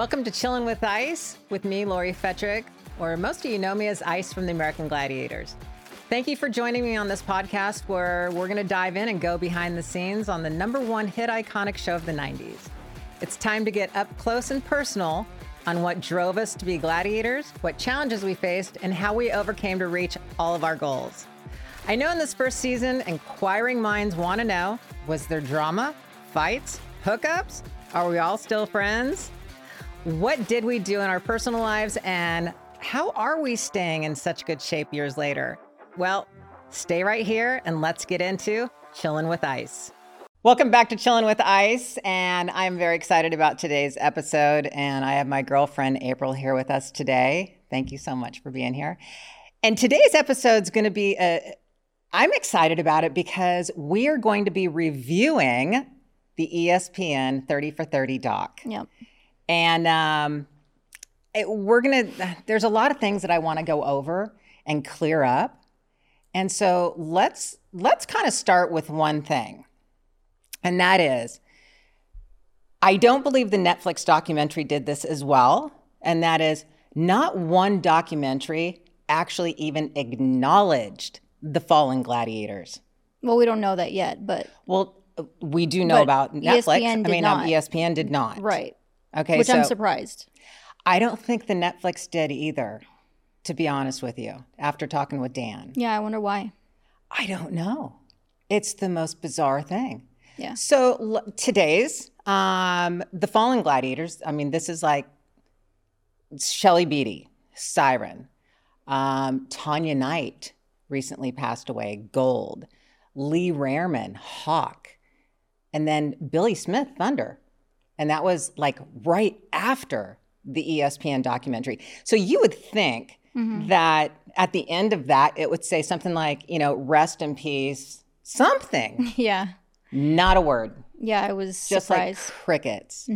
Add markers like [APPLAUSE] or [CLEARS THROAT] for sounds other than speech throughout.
Welcome to Chillin' with Ice with me, Lori Fetrick, or most of you know me as Ice from the American Gladiators. Thank you for joining me on this podcast where we're going to dive in and go behind the scenes on the number one hit iconic show of the 90s. It's time to get up close and personal on what drove us to be gladiators, what challenges we faced, and how we overcame to reach all of our goals. I know in this first season, inquiring minds want to know was there drama, fights, hookups? Are we all still friends? What did we do in our personal lives and how are we staying in such good shape years later? Well, stay right here and let's get into Chillin' with Ice. Welcome back to Chillin' with Ice, and I'm very excited about today's episode. And I have my girlfriend April here with us today. Thank you so much for being here. And today's episode is going to be a, I'm excited about it because we are going to be reviewing the ESPN 30 for 30 doc. Yep. And um, it, we're going to, there's a lot of things that I want to go over and clear up. And so let's, let's kind of start with one thing. And that is, I don't believe the Netflix documentary did this as well. And that is, not one documentary actually even acknowledged the fallen gladiators. Well, we don't know that yet, but Well, we do know about Netflix. ESPN I mean, um, not. ESPN did not. right, Okay. which so I'm surprised. I don't think the Netflix did either, to be honest with you, after talking with Dan. Yeah, I wonder why. I don't know. It's the most bizarre thing. Yeah. So l- today's um, the Fallen Gladiators. I mean, this is like Shelley Beattie, Siren, um, Tanya Knight recently passed away, Gold, Lee Reherman, Hawk, and then Billy Smith, Thunder, and that was like right after the ESPN documentary. So you would think that at the end of that, it would say something like, you know, rest in peace, something. [LAUGHS] Yeah, Not a word, yeah, I was just surprised. like crickets.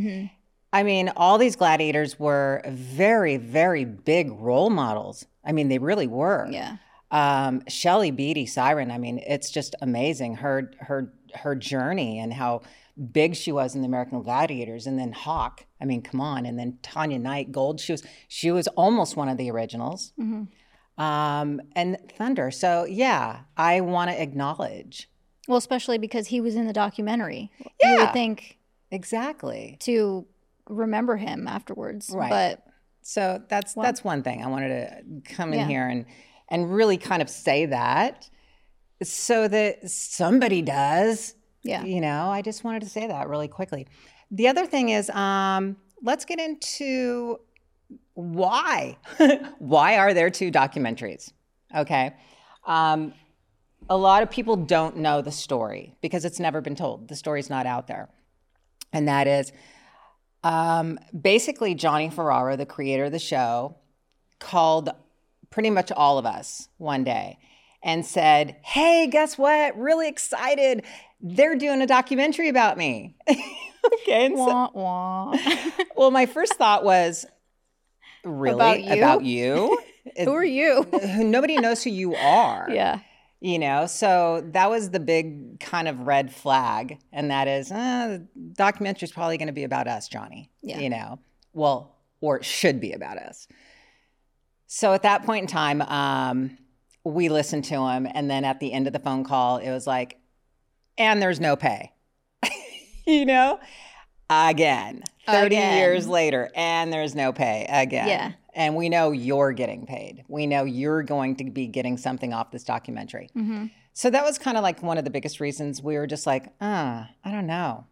I mean, all these gladiators were very, very big role models. I mean, they really were. yeah, Um, Shelley Beattie, Siren. I mean, it's just amazing her her her journey and how big she was in the American Gladiators, and then Hawk. I mean, come on, and then Tanya Knight, Gold. She was she was almost one of the originals. Um, and Thunder. So yeah, I want to acknowledge well, especially because he was in the documentary. Yeah, you would think exactly. to remember him afterwards, Right. But So that's that's one thing I wanted to come in Yeah. here and and really kind of say that so that somebody does. Yeah. You know, I just wanted to say that really quickly. The other thing is um let's get into why [LAUGHS] why are there two documentaries? Okay. Um a lot of people don't know the story because it's never been told. The story's not out there. And that is um, basically, Johnny Ferraro, the creator of the show, called pretty much all of us one day and said, Hey, guess what? Really excited. They're doing a documentary about me. [LAUGHS] okay. and so- wah, wah. [LAUGHS] well, my first thought was, Really? About you? About you? [LAUGHS] who are you? Nobody knows who you are yeah, you know so that was the big kind of red flag and that is uh, the documentary's probably going to be about us johnny Yeah. you know well or it should be about us so at that point in time um, we listened to him and then at the end of the phone call it was like and there's no pay. [LAUGHS] You know? Again. 30 Again. years later and there's no pay. Again. Yeah. and we know you're getting paid. We know you're going to be getting something off this documentary. Mm-hmm. so that was kind of like one of the biggest reasons we were just like ah i don't know.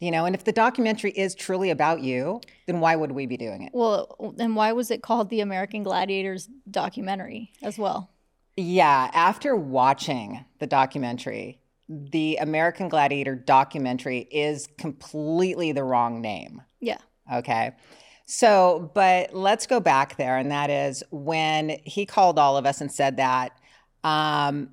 You know and if the documentary is truly about you then why would we be doing it? Well, and why was it called the American Gladiators documentary as well? yeah after watching the documentary the American Gladiator documentary is completely the wrong name. Yeah. Okay. So, but let's go back there. And that is when he called all of us and said that, um,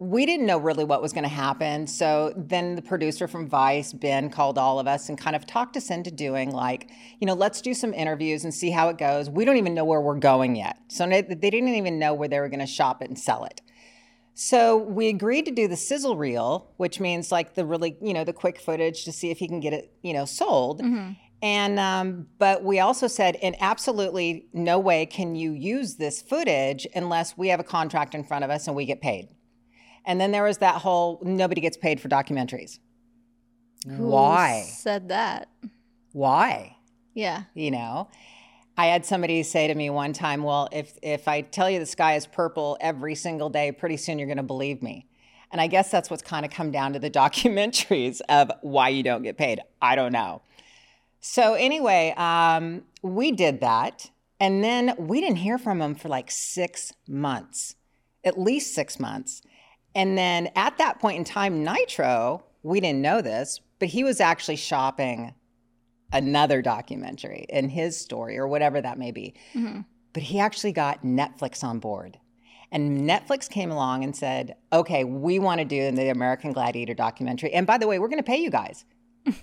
we didn't know really what was going to happen. So then the producer from Vice, Ben, called all of us and kind of talked us into doing like, you know, let's do some interviews and see how it goes. We don't even know where we're going yet. So they they didn't even know where they were going to shop it and sell it. So we agreed to do the sizzle reel, which means like the really, you know, the quick footage to see if he can get it, you know, sold. And um, but we also said, in absolutely no way can you use this footage unless we have a contract in front of us and we get paid. And then there was that whole nobody gets paid for documentaries. Who Why? said that? Why? Yeah. You know, I had somebody say to me one time, "Well, if if I tell you the sky is purple every single day, pretty soon you're going to believe me." And I guess that's what's kind of come down to the [LAUGHS] documentaries of why you don't get paid. I don't know. So anyway, um, we did that, and then we didn't hear from him for like six months, at least six months. And then at that point in time, Nitro, we didn't know this, but he was actually shopping another documentary in his story or whatever that may be. But he actually got Netflix on board. And Netflix came along and said, okay, we want to do the American Gladiator documentary. And by the way, we're going to pay you guys. [LAUGHS]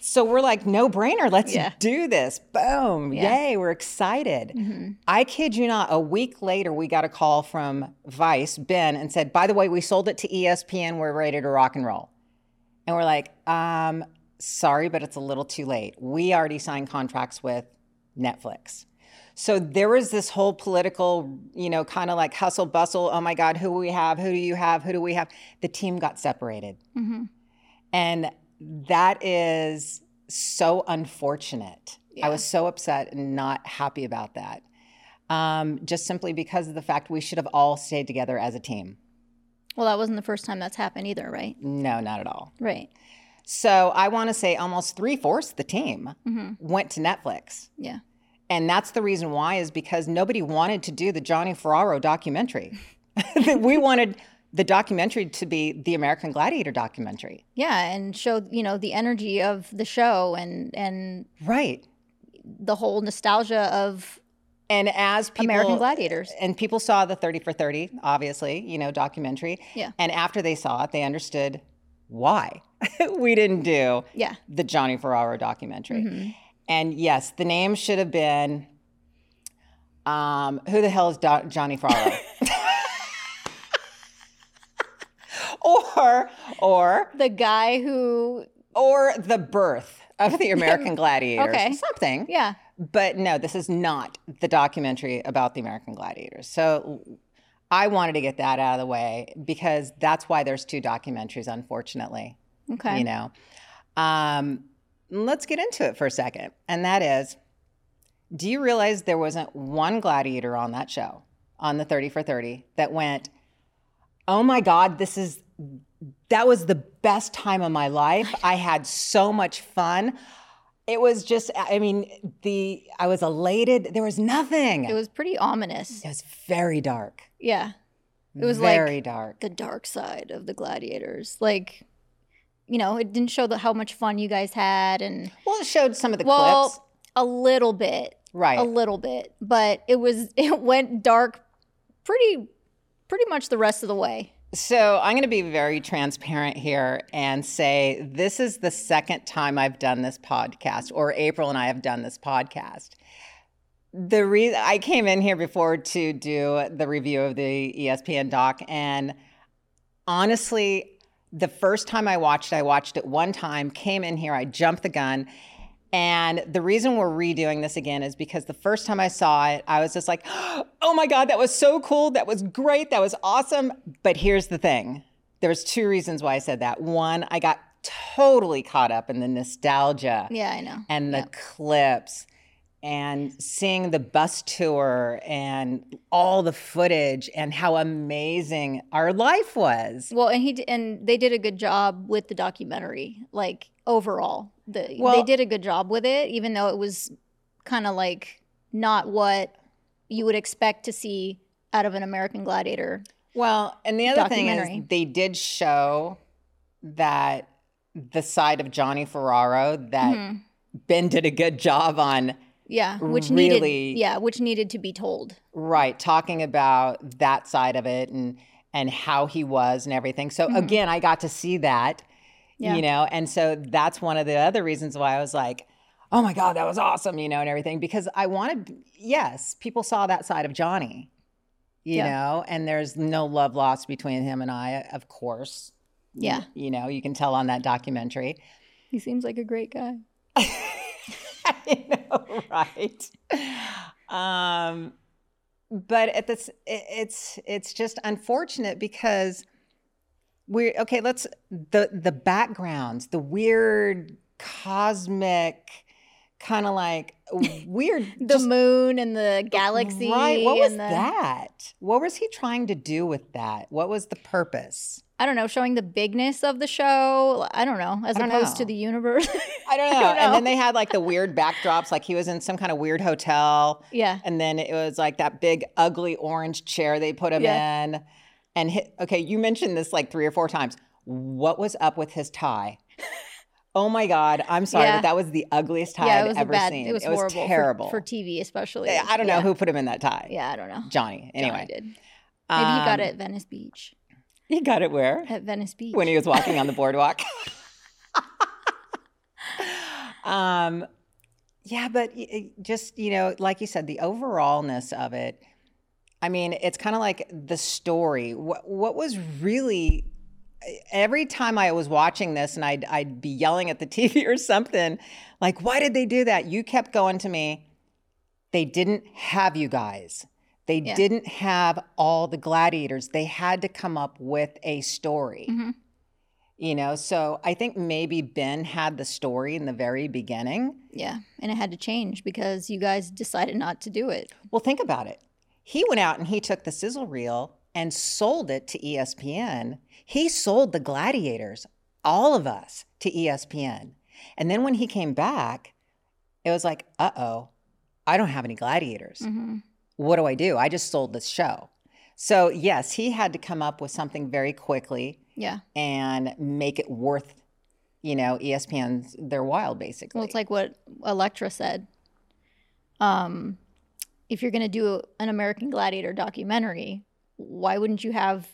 so we're like, no brainer, let's Yeah. do this. Boom. Yeah. Yay, we're excited. I kid you not, a week later, we got a call from Vice, Ben, and said, by the way, we sold it to ESPN. We're ready to rock and roll. And we're like, um, sorry, but it's a little too late. We already signed contracts with Netflix. So there was this whole political, you know, kind of like hustle bustle. Oh my God, who do we have? Who do you have? Who do we have? The team got separated. And that is so unfortunate. I was so upset and not happy about that. Um, just simply because of the fact we should have all stayed together as a team. Well, that wasn't the first time that's happened either, right? No, not at all. Right. So I want to say almost three fourths of the team mm-hmm. went to Netflix. Yeah. And that's the reason why is because nobody wanted to do the Johnny Ferraro documentary. [LAUGHS] we wanted the documentary to be the American Gladiator documentary. Yeah, and show, you know, the energy of the show and and Right. the whole nostalgia of And as people American Gladiators. and people saw the 30 for 30, obviously, you know, documentary. Yeah. And after they saw it, they understood why [LAUGHS] we didn't do Yeah. the Johnny Ferraro documentary. And yes, the name should have been um, who the hell is Do- Johnny Ferraro? [LAUGHS] or or The guy who or the birth of the American [LAUGHS] Gladiators. Okay. Something. yeah. But no, this is not the documentary about the American Gladiators. So I wanted to get that out of the way because that's why there's two documentaries, unfortunately. Okay. You know, um, let's get into it for a second. And that is do you realize there wasn't one gladiator on that show, on the 30 for 30, that went, oh my God, this is, that was the best time of my life. I had so much fun. It was just, I mean, the, I was elated. There was nothing. It was pretty ominous. It was very dark. Yeah. It was like very dark. the dark side of the gladiators. Like, you know, it didn't show the, how much fun you guys had and Well, it showed some of the clips. well, clips. a little bit. Right. A little bit, but it was [LAUGHS] it went dark pretty pretty much the rest of the way. So I'm going to be very transparent here and say this is the second time I've done this podcast, or April and I have done this podcast. The reason I came in here before to do the review of the ESPN doc, and honestly, the first time I watched, I watched it one time, came in here, I jumped the gun. And the reason we're redoing this again is because the first time I saw it, I was just like, [GASPS] oh my God, that was so cool. That was great. That was awesome. But here's the thing there was two reasons why I said that. One, I got totally caught up in the nostalgia Yeah, I know. and the clips and seeing the bus tour and all the footage and how amazing our life was. Well, and he d- and they did a good job with the documentary. Like overall, the, they did a good job with it, even though it was kind of like not what you would expect to see out of an American Gladiator Well, and the other thing is they did show that the side of Johnny Ferraro that Mm-hmm. Ben did a good job on Yeah, which Really- needed yeah, which needed to be told. right talking about that side of it and and how he was and everything. So again, I got to see that. Yeah. You know, and so that's one of the other reasons why I was like, "Oh my god, that was awesome," you know, and everything because I wanted yes, people saw that side of Johnny. You Yeah. know, and there's no love lost between him and I, of course. Yeah. You know, you can tell on that documentary. He seems like a great guy. [LAUGHS] I know, right? Um, but at this, it- it's it's just unfortunate because we're okay. Let's the the backgrounds, the weird cosmic, kind of like [LAUGHS] weird. The moon and the galaxy. Right. What was the, that? What was he trying to do with that? What was the purpose? I don't know, showing the bigness of the show. I don't know, as don't opposed know. to the universe. [LAUGHS] I don't know. don't And then they had like the weird backdrops, like he was in some kind of weird hotel. yeah. And then it was like that big, ugly orange chair they put him Yeah. in. And okay, you mentioned this like three or four times. What was up with his tie? Oh my God, I'm sorry, Yeah. but that was the ugliest tie yeah, it was ever bad. seen. It was horrible. for- terrible. for, TV, especially. I don't know Yeah. who put him in that tie. Yeah, I don't know. Johnny. Johnny Anyway, did. Maybe he got Um, it at Venice Beach. He got it where? At Venice Beach. when he was walking on the [LAUGHS] boardwalk. um, yeah, but just you know, like you said, the overallness of it. I mean, it's kind of like the story. What what was really every time I was watching this, and I'd I'd be yelling at the [LAUGHS] TV or something, like, why did they do that? You kept going to me. They didn't have you guys. They Yeah. didn't have all the gladiators. They had to come up with a story. Mhm. You know, so I think maybe Ben had the story in the very beginning. Yeah, and it had to change because you guys decided not to do it. Well, think about it. He went out and he took the sizzle reel and sold it to ESPN. He sold the gladiators, all of us, to ESPN. And then when he came back, it was like, uh oh, I don't have any gladiators. hmm What do I do? I just sold this show. So, yes, he had to come up with something very quickly Yeah. and make it worth, you know, ESPN's their while, basically. Well, it's like what Electra said. Um, if you're going to do an American Gladiator documentary, why wouldn't you have,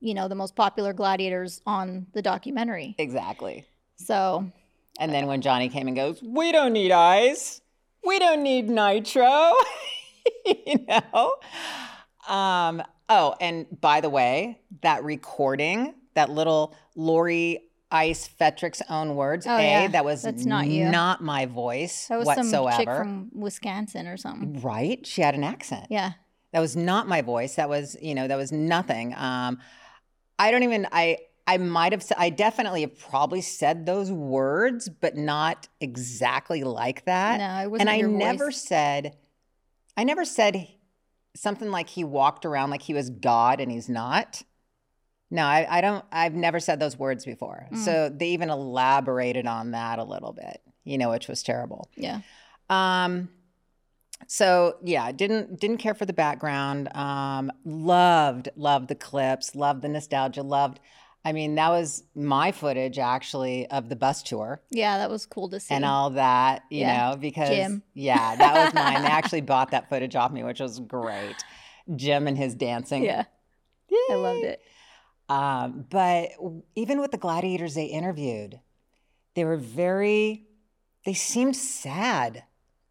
you know, the most popular gladiators on the documentary? exactly. So, And then when Johnny came and goes, we don't need Ice, We don't need nitro. [LAUGHS] you know? Um, oh, and by the way, that recording, that little Lori Ice Fetrick's own words, Oh, A, yeah. that was That's not you. not my voice that was whatsoever. some chick from Wisconsin or something. right? She had an accent. Yeah. That was not my voice. That was, you know, that was nothing. Um, I don't even. I I might have. said I definitely have probably said those words, but not exactly like that. No, it wasn't and I your never voice. said. I never said something like he walked around like he was God and he's not. No, I, I don't. I've never said those words before. Mm. So they even elaborated on that a little bit, you know, which was terrible. Yeah. Um, so yeah, didn't didn't care for the background. Um, loved loved the clips, loved the nostalgia, loved. I mean, that was my footage actually of the bus tour Yeah, that was cool to see. and all that, you Yeah, know, because Jim. yeah, that was mine. they [LAUGHS] actually bought that footage off me, which was great. Jim and his dancing. yeah. I loved it. Um, but even with the gladiators they interviewed, they were very. They seemed sad.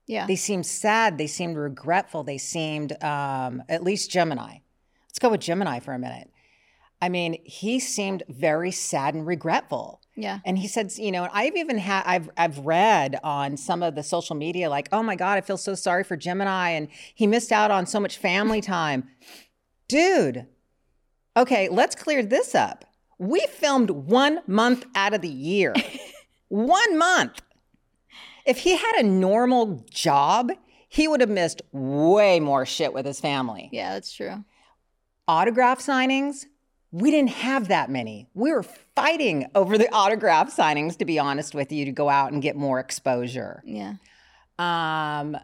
Yeah. They seemed sad. They seemed regretful. They seemed, um, at least Gemini. Let's go with Gemini for a minute. I mean, he seemed very sad and regretful. yeah. And he said, you know, I've even had, I've, I've read on some of the social media, like, oh my God, I feel so sorry for Gemini, and he missed out on so much family time. Dude, okay, let's clear this up. We filmed one month out of the year. [LAUGHS] one month. If he had a normal job, he would have missed way more shit with his family. Yeah, that's true. Autograph signings, we didn't have that many. We were fighting over the autograph signings, to be honest with you, to go out and get more exposure. Yeah. Um,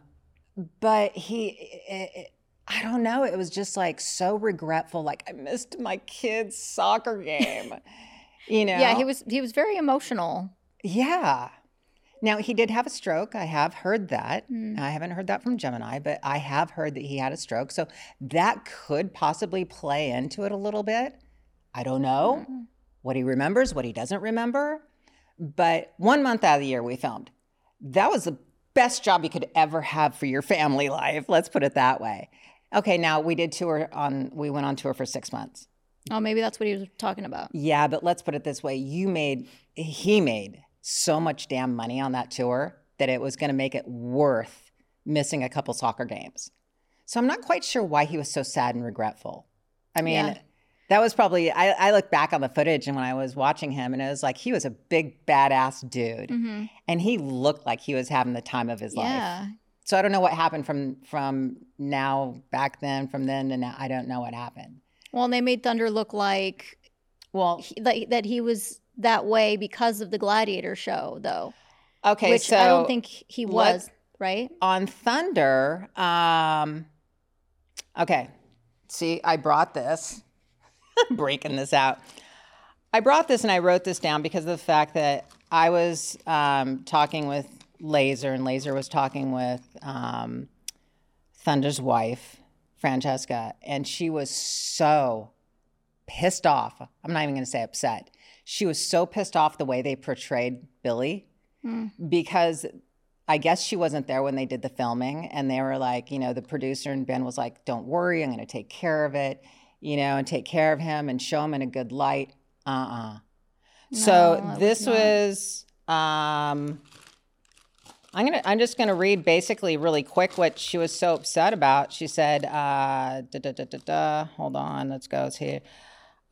but he, I don't know. It was just like so regretful. Like I missed my kid's soccer game. [LAUGHS] you know? Yeah, he was he was very emotional. Yeah. Now he did have a stroke. I have heard that. Mm. I haven't heard that from Gemini, but I have heard that he had a stroke. So that could possibly play into it a little bit. I don't know Mm-hmm. what he remembers, what he doesn't remember. But one month out of the year we filmed. That was the best job you could ever have for your family life. Let's put it that way. Okay, now we did tour on we went on tour for 6 months. Oh, maybe that's what he was talking about. Yeah, but let's put it this way. You made he made so much damn money on that tour that it was going to make it worth missing a couple soccer games. So I'm not quite sure why he was so sad and regretful. I mean, Yeah. that was probably I, I look back on the footage and when I was watching him and it was like he was a big badass dude hmm and he looked like he was having the time of his life. So I don't know what happened from from now back then from then to now. I don't know what happened. Well, they made Thunder look like Well, he, that, that he was that way because of the Gladiator show, though, okay, which so I don't think he was. Right? on Thunder, um, okay. See, I brought this, [LAUGHS] breaking this out. I brought this and I wrote this down because of the fact that I was um, talking with Laser, and Laser was talking with um, Thunder's wife, Francesca, and she was so pissed off. I'm not even going to say upset. She was so pissed off the way they portrayed Billy because I guess she wasn't there when they did the filming, and they were like, you know, the producer and Ben was like, "Don't worry, I'm going to take care of it, you know, and take care of him and show him in a good light." Uh uh No, so this was was. Um, I'm gonna. I'm just gonna read basically really quick what she was so upset about. She said, uh, da, da, da. "Hold on, let's go here."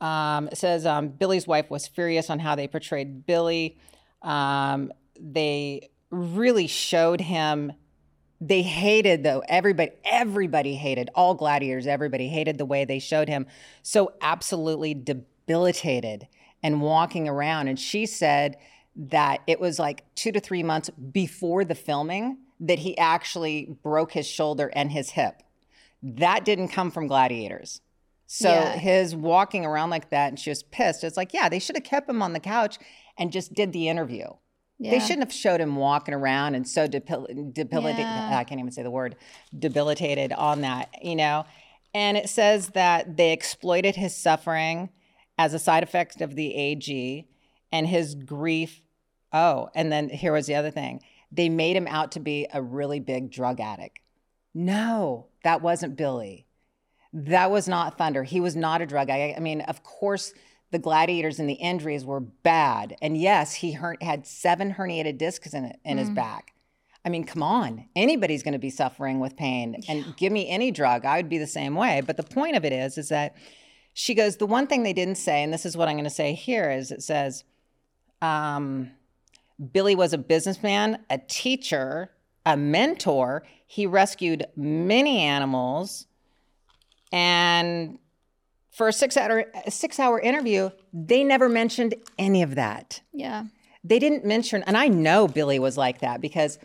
Um, it says um, Billy's wife was furious on how they portrayed Billy. Um, they really showed him. They hated though everybody. Everybody hated all gladiators. Everybody hated the way they showed him. So absolutely debilitated and walking around. And she said that it was like two to three months before the filming that he actually broke his shoulder and his hip. That didn't come from gladiators. So Yeah. his walking around like that, and she was pissed. It's like, yeah, they should have kept him on the couch and just did the interview. They shouldn't have showed him walking around and so debil- debilitated. Yeah. I can't even say the word debilitated on that, you know. And it says that they exploited his suffering as a side effect of the AG and his grief. Oh, and then here was the other thing they made him out to be a really big drug addict. No, that wasn't Billy. That was not Thunder. He was not a drug addict. I mean, of course, the gladiators and the injuries were bad. And yes, he her- had seven herniated discs in, in his back. I mean, come on. Anybody's going to be suffering with pain. And give me any drug, I would be the same way. But the point of it is, is that she goes, the one thing they didn't say, and this is what I'm going to say here, is it says, um, Billy was a businessman, a teacher, a mentor. He rescued many animals. And for a six hour, a six hour interview, they never mentioned any of that. Yeah. They didn't mention, and I know Billy was like that because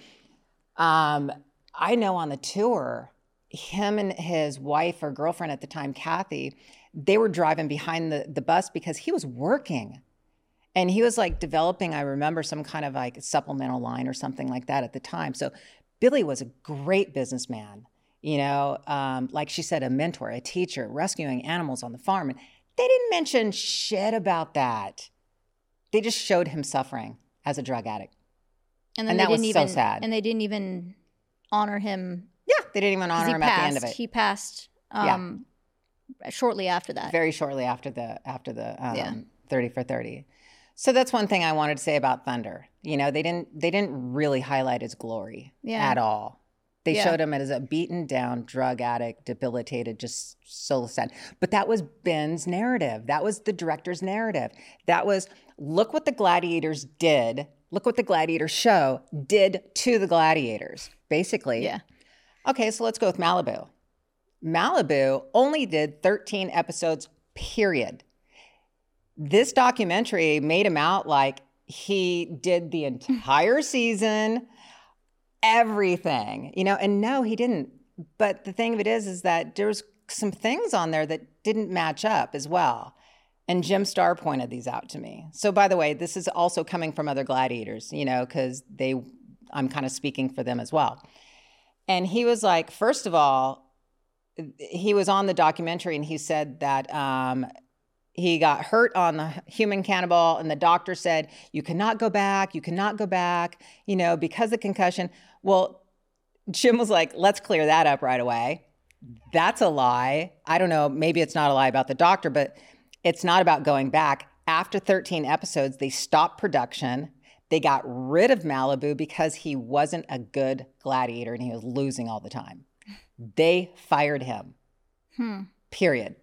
um, I know on the tour, him and his wife or girlfriend at the time, Kathy, they were driving behind the, the bus because he was working. And he was like developing, I remember, some kind of like supplemental line or something like that at the time. So Billy was a great businessman, you know, um, like she said, a mentor, a teacher, rescuing animals on the farm. And they didn't mention shit about that. They just showed him suffering as a drug addict. And then And they that was didn't so even sad. and they didn't even honor him Yeah, they didn't even honor him passed. at the end of it. He passed Yeah. um shortly after that. very shortly after the after the um, Yeah. 30 for 30 so that's one thing i wanted to say about thunder you know they didn't they didn't really highlight his glory Yeah. at all they Yeah. showed him as a beaten down drug addict debilitated just so sad but that was ben's narrative that was the director's narrative that was look what the gladiators did look what the gladiator show did to the gladiators basically Yeah. Okay, so let's go with Malibu. Malibu only did 13 episodes, period. This documentary made him out like he did the entire season, everything, you know, and no, he didn't. but the thing of it is, is that there's some things on there that didn't match up as well. And Jim Starr pointed these out to me. So, by the way, this is also coming from other gladiators, you know, because they, I'm kind of speaking for them as well. And he was like, first of all, he was on the documentary and he said that um, he got hurt on the human cannonball, and the doctor said, You cannot go back, you cannot go back, you know, because of concussion. Well, Jim was like, Let's clear that up right away. That's a lie. I don't know, maybe it's not a lie about the doctor, but it's not about going back. After 13 episodes, they stopped production. They got rid of Malibu because he wasn't a good gladiator and he was losing all the time. They fired him. Hmm. Period.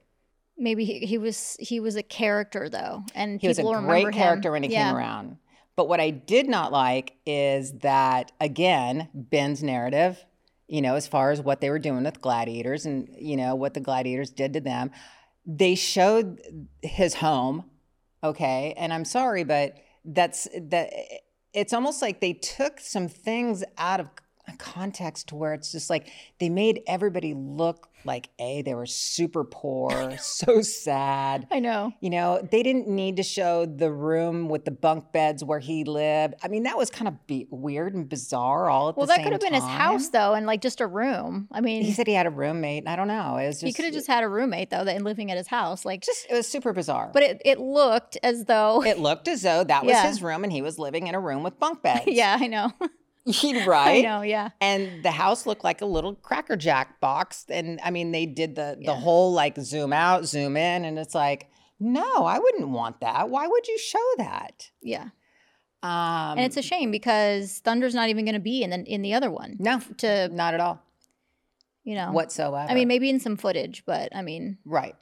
Maybe he, he was he was a character though, and He was a great character him. when he yeah. came around. But what I did not like is that, again, Ben's narrative, you know, as far as what they were doing with gladiators and, you know, what the gladiators did to them, they showed his home. Okay. And I'm sorry, but that's that it's almost like they took some things out of context to where it's just like they made everybody look like a they were super poor so sad I know. you know, they didn't need to show the room with the bunk beds where he lived. I mean, that was kind of be- weird and bizarre all at the time. Well, that could have been his house though, and like just a room. I mean, He said he had a roommate. I don't know. It was just he could have just had a roommate though, that living at his house. Like, just it was super bizarre. but it it looked as though. it looked as though that was Yeah. his room and he was living in a room with bunk beds. [LAUGHS] yeah, I know. [LAUGHS] right. [LAUGHS] I know. Yeah. And the house looked like a little Cracker Jack box. And I mean, they did the the whole like zoom out, zoom in, and it's like, no, I wouldn't want that. Why would you show that? Yeah. Um, And it's a shame because Thunder's not even going to be in the in the other one. no, To not at all you know whatsoever. I mean, maybe in some footage, but I mean, right.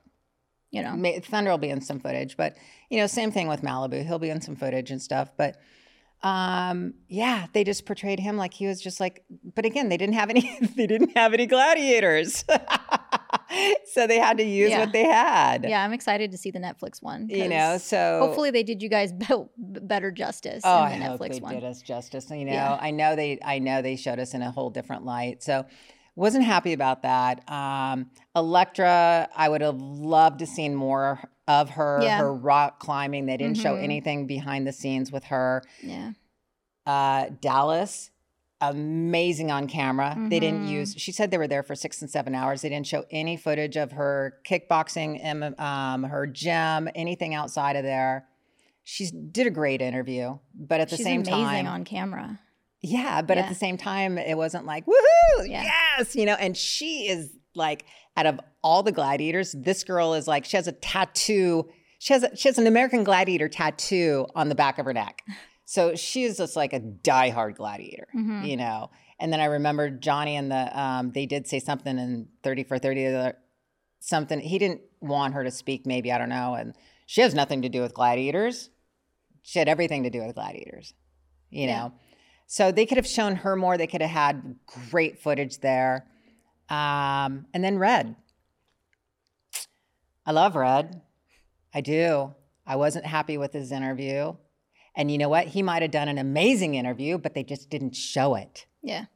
you know. Thunder will be in some footage, but you know, same thing with Malibu. He'll be in some footage and stuff, but um yeah they just portrayed him like he was just like but again they didn't have any [LAUGHS] they didn't have any gladiators [LAUGHS] so they had to use Yeah. what they had Yeah, I'm excited to see the Netflix one. you know, so hopefully they did you guys [LAUGHS] be- better justice oh i in the hope Netflix they one. did us justice you know Yeah. i know they i know they showed us in a whole different light so wasn't happy about that um electra i would have loved to seen more of her Yeah. her rock climbing they didn't show Mhm. anything behind the scenes with her Yeah. uh, Dallas, amazing on camera. They didn't Mhm. use. She said they were there for six and seven hours. They didn't show any footage of her kickboxing, um, her gym, anything outside of there. She did a great interview, but at the She's same amazing time, on camera. yeah, but at the same time, it wasn't like woohoo, Yeah. yes, you know. And she is like, out of all the gladiators, this girl is like, she has a tattoo. She has a, she has an American Gladiator tattoo on the back of her neck. So she is just like a diehard gladiator, Mhm. you know. And then I remember Johnny and the um, they did say something in thirty for thirty, something he didn't want her to speak. Maybe I don't know. And she has nothing to do with gladiators. She had everything to do with gladiators, you Yeah. know. So they could have shown her more. They could have had great footage there. Um, and then Red. I love Red. I do. I wasn't happy with his interview. And you know what? He might have done an amazing interview, but they just didn't show it. Yeah.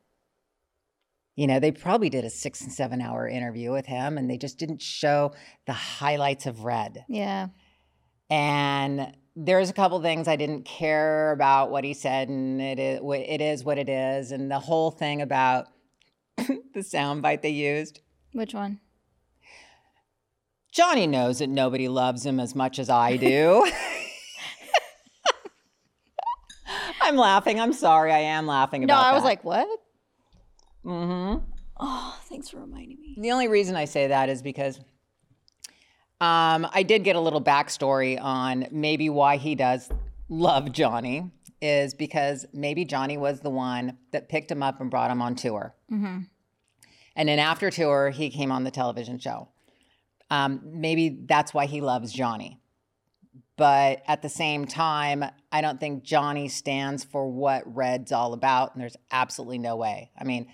You know, they probably did a six and seven hour interview with him and they just didn't show the highlights of Red. Yeah. And there's a couple things I didn't care about what he said, and it is, it is what it is. And the whole thing about [COUGHS] the soundbite they used. Which one? Johnny knows that nobody loves him as much as I do. [LAUGHS] I'm laughing. I'm sorry. I am laughing about No, I was that. like, what? mm-hmm. Oh, thanks for reminding me. The only reason I say that is because um, I did get a little backstory on maybe why he does love Johnny is because maybe Johnny was the one that picked him up and brought him on tour. Mm-hmm. And then after tour, he came on the television show. Um, maybe that's why he loves Johnny. But at the same time, I don't think Johnny stands for what Red's all about. And there's absolutely no way. I mean,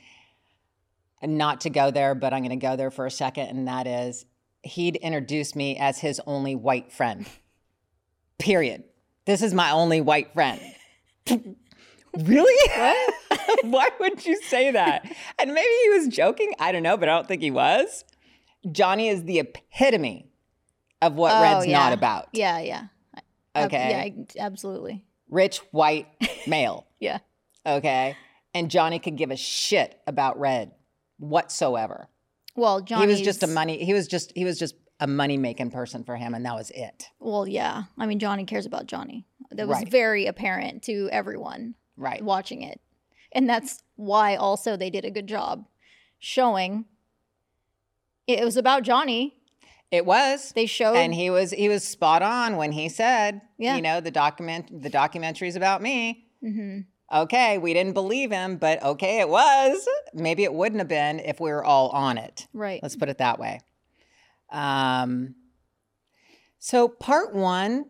not to go there, but I'm going to go there for a second. And that is, he'd introduce me as his only white friend. Period. This is my only white friend. [LAUGHS] really? What? [LAUGHS] Why would you say that? And maybe he was joking. I don't know, but I don't think he was. Johnny is the epitome of what Oh, Red's yeah. not about. Yeah, yeah. Okay. yeah, I- absolutely. Rich, white, male. [LAUGHS] Yeah. Okay. And Johnny could give a shit about Red whatsoever. Well, Johnny he was just a money, he was just, he was just a money making person for him, and that was it. Well, yeah. I mean, Johnny cares about Johnny. That was Right. very apparent to everyone Right. watching it. And that's why also they did a good job showing it was about Johnny. It was. They showed and he was he was spot on when he said, Yeah. you know, the document the documentary's about me. Mhm. Okay, we didn't believe him, but okay, it was. Maybe it wouldn't have been if we were all on it. right. Let's put it that way. Um, so part one,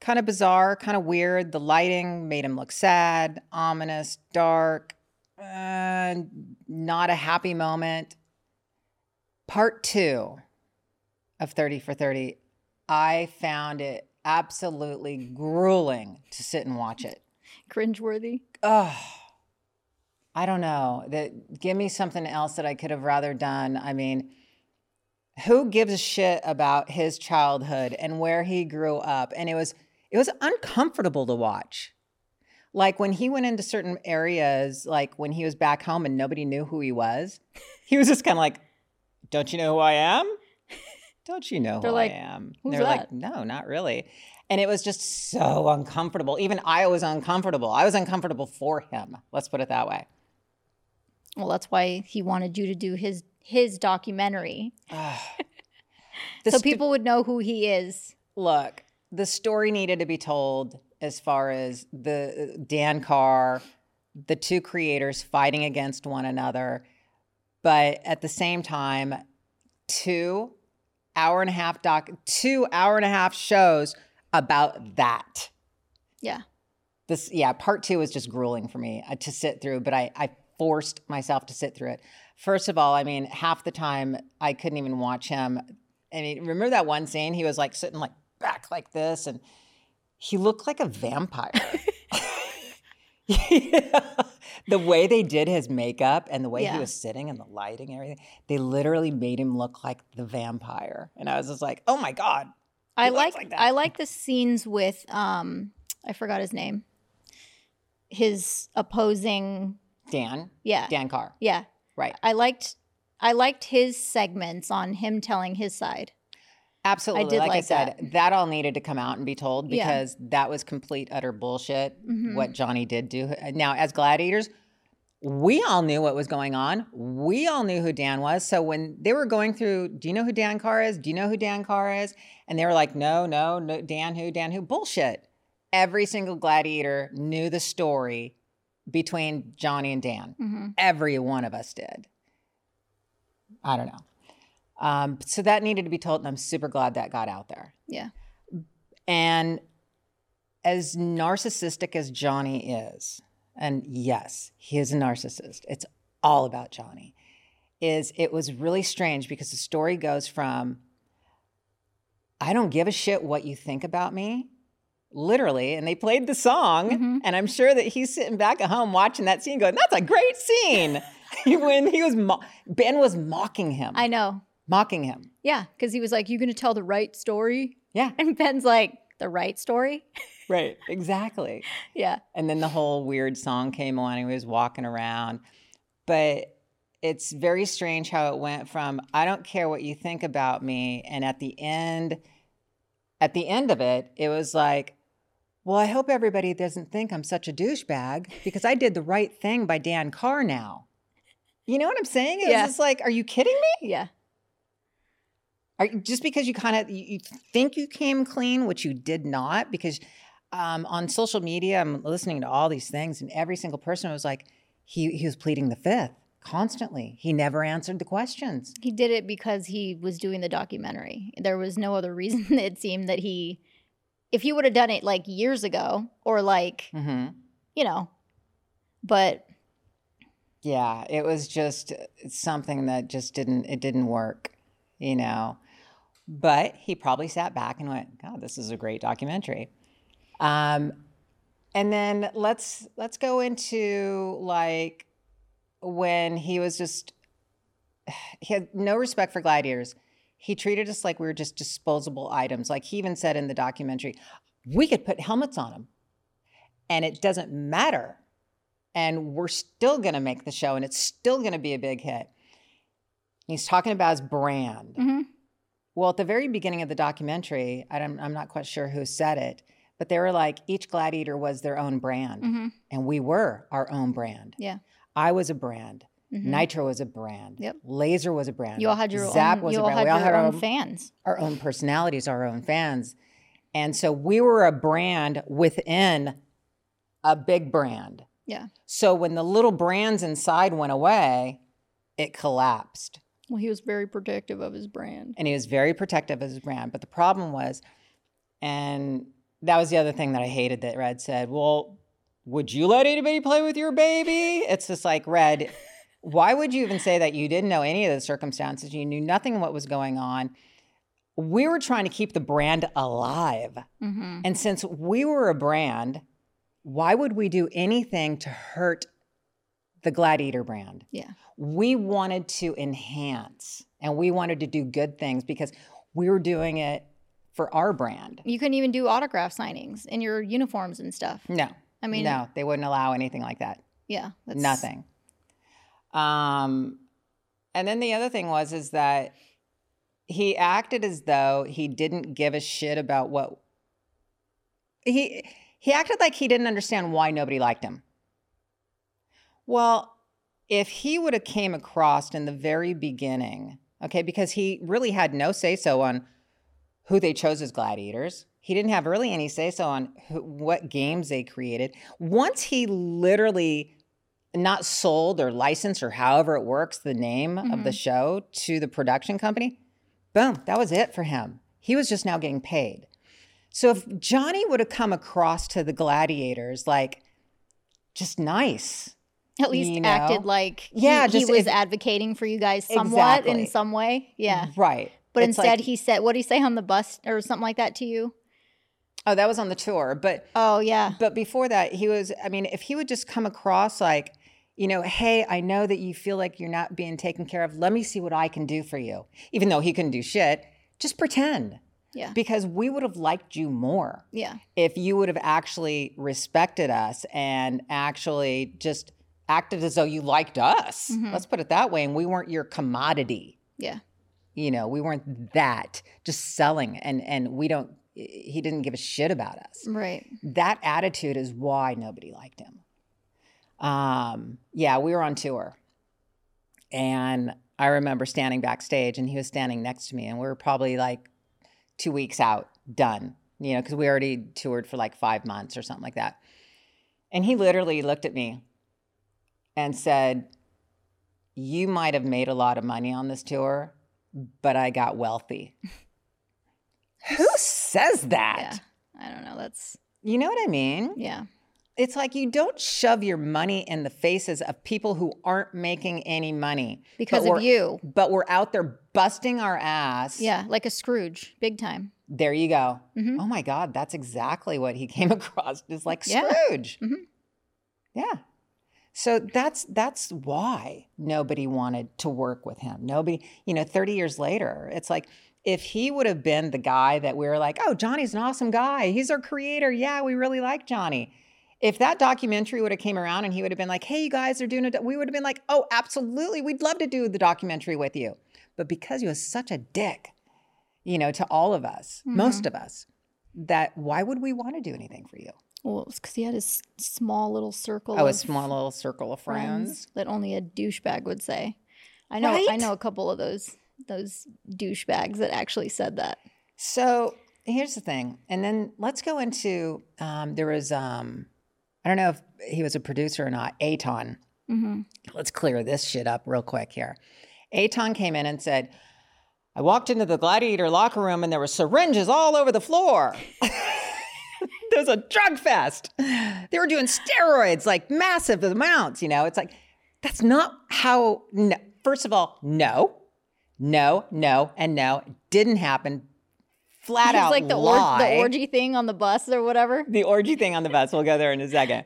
kind of bizarre, kind of weird. The lighting made him look sad, ominous, dark, uh, not a happy moment. Part two of 30 for 30, I found it absolutely grueling to sit and watch it. Cringeworthy. Oh, I don't know. That give me something else that I could have rather done. I mean, who gives a shit about his childhood and where he grew up? And it was it was uncomfortable to watch. Like when he went into certain areas, like when he was back home and nobody knew who he was, he was just kind of like, "Don't you know who I am? [LAUGHS] Don't you know They're who like, I am?" "Who's They're like, "No, not really." And it was just so uncomfortable. Even I was uncomfortable. I was uncomfortable for him. Let's put it that way. Well, that's why he wanted you to do his his documentary [SIGHS] [LAUGHS] so people would know who he is. look, the story needed to be told as far as the uh, Dan Carr, the two creators fighting against one another, but at the same time, two hour and a half doc, two hour and a half shows about that. Yeah. This, yeah, part two was just grueling for me uh, to sit through, but I, I forced myself to sit through it. First of all, I mean, half the time I couldn't even watch him. I mean, remember that one scene? He was like sitting like back like this, and he looked like a vampire. [LAUGHS] [LAUGHS] Yeah. The way they did his makeup and the way Yeah. he was sitting and the lighting and everything, they literally made him look like the vampire. And I was just like, oh my God. I like, like that. I like the scenes with um I forgot his name. His opposing Dan, yeah. Dan Carr. Yeah. Right. I liked I liked his segments on him telling his side. Absolutely. did like, I said, that. that. all needed to come out and be told Yeah. because that was complete, utter bullshit Mhm. what Johnny did do. Now, as gladiators, we all knew what was going on. We all knew who Dan was. So when they were going through, do you know who Dan Carr is? Do you know who Dan Carr is? And they were like, no, no, no, Dan who, Dan who? Bullshit. Every single gladiator knew the story between Johnny and Dan. Mhm. Every one of us did. I don't know. Um, so that needed to be told, and I'm super glad that got out there. Yeah. And as narcissistic as Johnny is, and yes, he is a narcissist, it's all about Johnny, is it was really strange because the story goes from I don't give a shit what you think about me, literally, and they played the song, Mhm. and I'm sure that he's sitting back at home watching that scene going, that's a great scene. [LAUGHS] when he was, mo- Ben was mocking him, I know. Mocking him. Yeah, because he was like, "You're gonna tell the right story?" Yeah, And Ben's like, "The right story?" [LAUGHS] right, exactly. yeah. And then the whole weird song came on. and He was walking around. But it's very strange how it went from I don't care what you think about me. And at the end, at the end of it, it was like, well, I hope everybody doesn't think I'm such a douchebag because I did the right thing by Dan Carr now. You know what I'm saying? It Yeah. was just like, are you kidding me? Yeah. Are, just because you kind of you, think you came clean, which you did not, because um, on social media, I'm listening to all these things, and every single person was like, he he was pleading the fifth constantly. He never answered the questions. He did it because he was doing the documentary. There was no other reason [LAUGHS] it seemed that he if he would have done it like years ago or like, hmm you know, but Yeah, it was just something that just didn't it didn't work, you know. But he probably sat back and went, "God, this is a great documentary." Um, And then let's let's go into like when he was just [SIGHS] he had no respect for gladiators. He treated us like we were just disposable items. Like he even said in the documentary, we could put helmets on them and it doesn't matter. And we're still going to make the show and it's still going to be a big hit. He's talking about his brand. Mhm. Well, at the very beginning of the documentary, I'm not quite sure who said it, but they were like, each gladiator was their own brand. Mhm. And we were our own brand. Yeah. I was a brand. Mhm. Nitro was a brand. Yep. Laser was a brand. You all had your Zap own. was You a all brand. had we all your had our own, fans. our own personalities, our own fans. And so we were a brand within a big brand. Yeah. So when the little brands inside went away, it collapsed. Well, he was very protective of his brand. and he was very protective of his brand. But the problem was, and that was the other thing that I hated that Red said, Well, would you let anybody play with your baby? It's just like, Red, why would you even say that you didn't know any of the circumstances? You knew nothing of what was going on. We were trying to keep the brand alive. Mm-hmm. And since we were a brand, why would we do anything to hurt the Gladiator brand? Yeah. we wanted to enhance and we wanted to do good things because we were doing it for our brand. You couldn't even do autograph signings in your uniforms and stuff. No, I mean, no, they wouldn't allow anything like that. yeah, that's Nothing. Um, and then the other thing was is that he acted as though he didn't give a shit about what he he acted like he didn't understand why nobody liked him. Well, if he would have came across in the very beginning, okay, because he really had no say so on who they chose as gladiators. He didn't have really any say so on who, what games they created. Once he literally not sold or licensed or however it works the name of the mm-hmm. show to the production company, boom, that was it for him. He was just now getting paid. So if Johnny would have come across to the gladiators like just nice, At least you know? acted like Yeah, he just was if- advocating for you guys somewhat Exactly. in some way. Yeah. right? But It's instead, like- he said, what did he say on the bus or something like that to you? oh, that was on the tour, but Oh, yeah. But before that, he was, I mean, if he would just come across like, you know, hey, I know that you feel like you're not being taken care of. Let me see what I can do for you. Even though he couldn't do shit, just pretend. Yeah. Because we would have liked you more Yeah. if you would have actually respected us and actually just acted as though you liked us. Mhm. Let's put it that way. And we weren't your commodity. Yeah. You know, we weren't that just selling and and we don't he didn't give a shit about us Right. that attitude is why nobody liked him. Um, yeah, we were on tour. And I remember standing backstage and he was standing next to me and we were probably like two weeks out, done, you know, because we already toured for like five months or something like that. And he literally looked at me and said, You might have made a lot of money on this tour, but I got wealthy. [LAUGHS] Who says that? Yeah. I don't know. That's, You know what I mean? yeah. It's like you don't shove your money in the faces of people who aren't making any money Because of you. But we're out there busting our ass. Yeah. Like a Scrooge, big time. There you go. Mhm. Oh my God, that's exactly what he [LAUGHS] came across. Is like Yeah. Scrooge. Mhm. Yeah. So that's that's why nobody wanted to work with him. Nobody, you know, 30 years later, it's like if he would have been the guy that we were like, oh, Johnny's an awesome guy. He's our creator. Yeah, we really like Johnny. If that documentary would have came around and he would have been like, hey, you guys are doing it, we would have been like, oh, absolutely. We'd love to do the documentary with you. But because he was such a dick, you know, to all of us, most mm-hmm. of us, that why would we want to do anything for you? Well, it's because he had his small little circle Oh, a of small little circle of friends. that only a douchebag would say. I know I know a couple of those those douchebags that actually said that. So here's the thing, and then let's go into um, there was um, I don't know if he was a producer or not. Aton. Mm-hmm. Let's clear this shit up real quick here. Aton came in and said, "I walked into the gladiator locker room and there were syringes all over the floor." [LAUGHS] There's a drug fest. They were doing steroids, like massive amounts. You know, it's like that's not how. No. First of all, no, no, no, and no. Didn't happen. flat out like the, or- the orgy thing on the bus or whatever. the orgy thing on the bus. We'll go there in a second.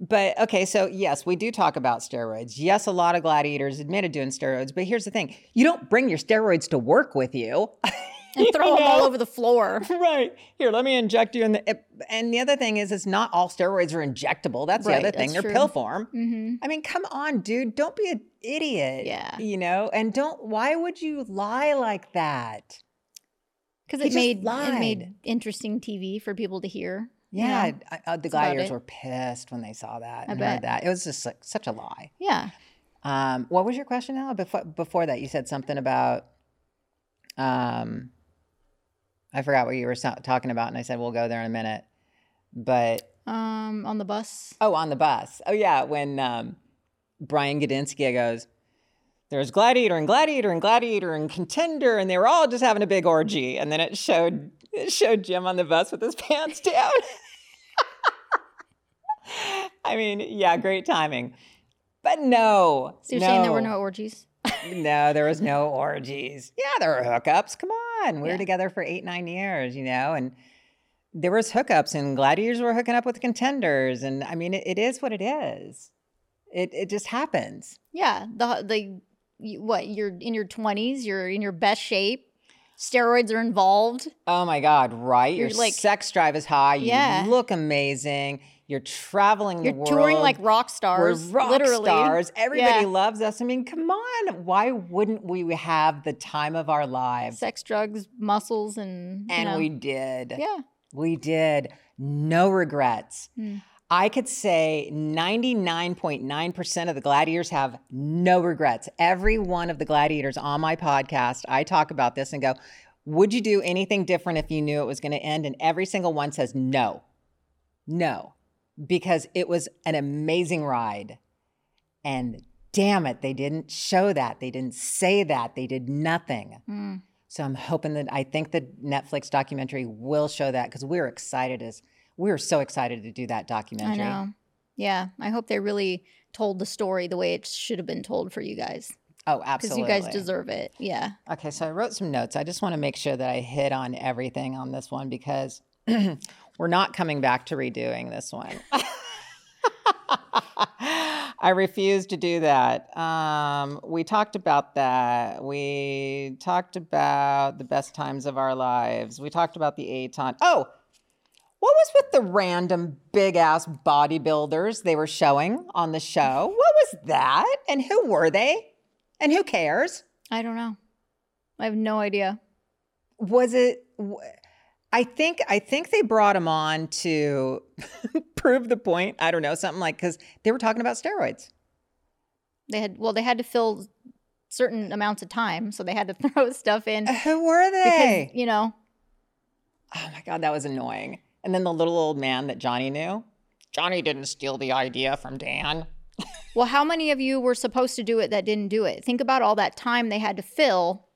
But okay, so yes, we do talk about steroids. Yes, a lot of gladiators admitted doing steroids, but here's the thing you don't bring your steroids to work with you. [LAUGHS] [LAUGHS] And throw You them all over the floor. [LAUGHS] right. Here, let me inject you in the. And the other thing is, it's not all steroids are injectable. That's Right, the other thing. They're true. pill form. hmm I mean, come on, dude. Don't be an idiot. Yeah. You know, and don't, why would you lie like that? Because it made it made interesting TV for people to hear. Yeah. know? I- uh, the gladiators were pissed when they saw that I and bet. heard that. It was just like such a lie. Yeah. Um, what was your question now? Before before that, you said something about um I forgot what you were so- talking about, and I said we'll go there in a minute. But Um, on the bus. oh, on the bus. Oh yeah, when um, Brian Gadinsky goes, there's Gladiator and Gladiator and Gladiator and Contender, and they were all just having a big orgy. And then it showed it showed Jim on the bus with his [LAUGHS] pants down. [LAUGHS] I mean, yeah, great timing. But no. So you're saying there were no orgies? no, there was no orgies. Yeah, there were hookups. Come on. We were together for eight, nine years, you know, and there was hookups and gladiators were hooking up with contenders. And I mean, it, it is what it is. It it just happens. Yeah. The the you, what you're in your 20s. You're in your best shape. Steroids are involved. Oh my God, right? You're Your like- sex drive is high. You Yeah. look amazing. You're traveling the You're world. touring like rock We're stars. rock literally. stars. Everybody Yeah. loves us. I mean, come on. Why wouldn't we have the time of our lives? Sex, drugs, muscles, and and know. we did. yeah. We did. No regrets. Hmm. I could say 99.9% of the gladiators have no regrets. Every one of the gladiators on my podcast, I talk about this and go, Would you do anything different if you knew it was going to end? And every single one says no. No. Because it was an amazing ride. And damn it, they didn't show that. They didn't say that. They did nothing. Mm. So I'm hoping that I think the Netflix documentary will show that because we're excited as we're so excited to do that documentary. I know. Yeah. I hope they really told the story the way it should have been told for you guys Oh, absolutely. because you guys deserve it. Yeah. Okay, so I wrote some notes. I just want to make sure that I hit on everything on this one because [CLEARS THROAT] we're not coming back to redoing this one. [LAUGHS] I refuse to do that. Um, we talked about that. We talked about the best times of our lives. We talked about the Aton. Oh, what was with the random big ass bodybuilders they were showing on the show? What was that? And who were they? And who cares? I don't know. I have no idea. was it w- i think i think they brought him on to [LAUGHS] prove the point. I don't know something like because they were talking about steroids. They had well, they had to fill certain amounts of time, so they had to [LAUGHS] throw stuff in uh, who were they? because you know. oh my god that was annoying. And then the little old man that johnny knew. Johnny didn't steal the idea from dan. [LAUGHS] Well, how many of you were supposed to do it that didn't do it? Think about all that time they had to fill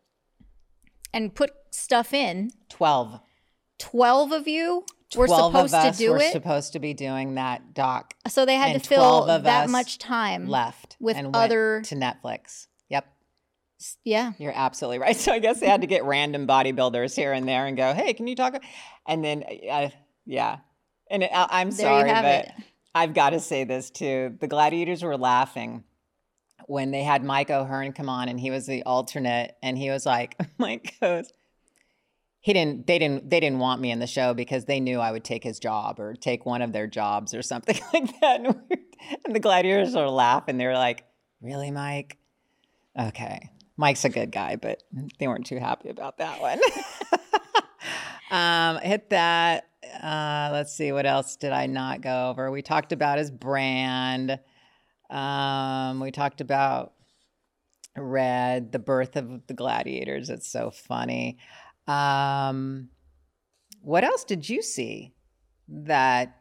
and put stuff in. 12 Twelve of you were 12 supposed of us to do were it, supposed to be doing that doc so they had and to fill 12 of that us much time left with and went other- to netflix yep Yeah, You're absolutely right. [LAUGHS] So I guess they had to get random bodybuilders here and there and go, "Hey, can you talk?" And then, uh, yeah. And I, I'm There sorry, but it. I've got to say this too. The gladiators were laughing when they had Mike O'Hearn come on, and he was the alternate, and he was like, [LAUGHS] Mike goes. He didn't. They didn't. They didn't want me in the show because they knew I would take his job or take one of their jobs or something [LAUGHS] like that. And, we- and the gladiators were laughing. They were like, "Really, Mike? Okay, Mike's a good guy, but they weren't too happy about that one. [LAUGHS] um, hit that. Uh, let's see, what else did I not go over? We talked about his brand. Um, we talked about Red, the birth of the gladiators. It's so funny. Um, what else did you see that,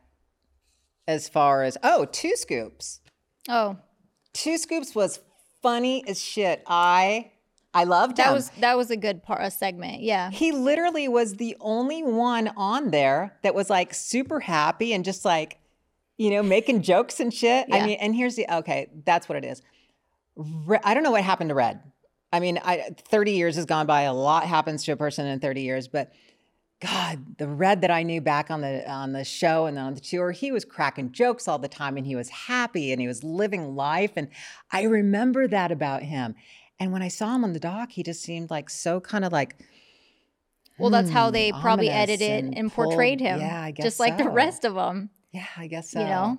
as far as, oh, two scoops? Oh, Two Scoops was funny as shit. I I loved that him. was that was a good part, a segment. Yeah, he literally was the only one on there that was like super happy and just like, you know, making jokes and shit. Yeah. I mean, and here's the okay, that's what it is. Re- I don't know what happened to Red. I mean, I 30 years has gone by. A lot happens to a person in 30 years, but God, the Red that I knew back on the on the show and then on the tour, he was cracking jokes all the time and he was happy and he was living life. And I remember that about him. And when I saw him on the doc, he just seemed like so kind of like Well, that's how hmm, they probably edited and, pulled- portrayed him. Yeah, I guess just like the rest of them. Yeah, I guess so. You know?